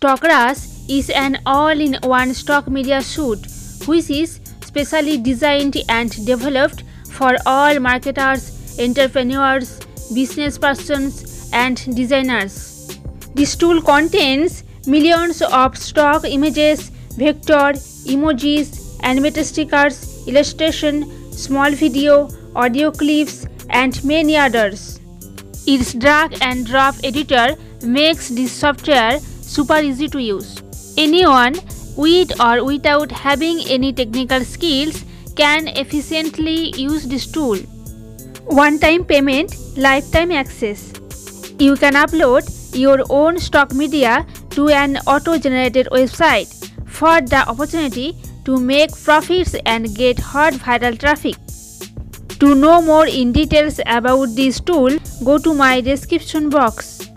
StockRush is an all-in-one stock media suite which is specially designed and developed for all marketers, entrepreneurs, business persons and designers. This tool contains millions of stock images, vector, emojis, animated stickers, illustration, small video, audio clips and many others. Its drag and drop editor makes this software super easy to use. Anyone with or without having any technical skills can efficiently use this tool. One-time payment, lifetime access. You can upload your own stock media to an auto-generated website for the opportunity to make profits and get hot viral traffic. To know more in details about this tool, go to my description box.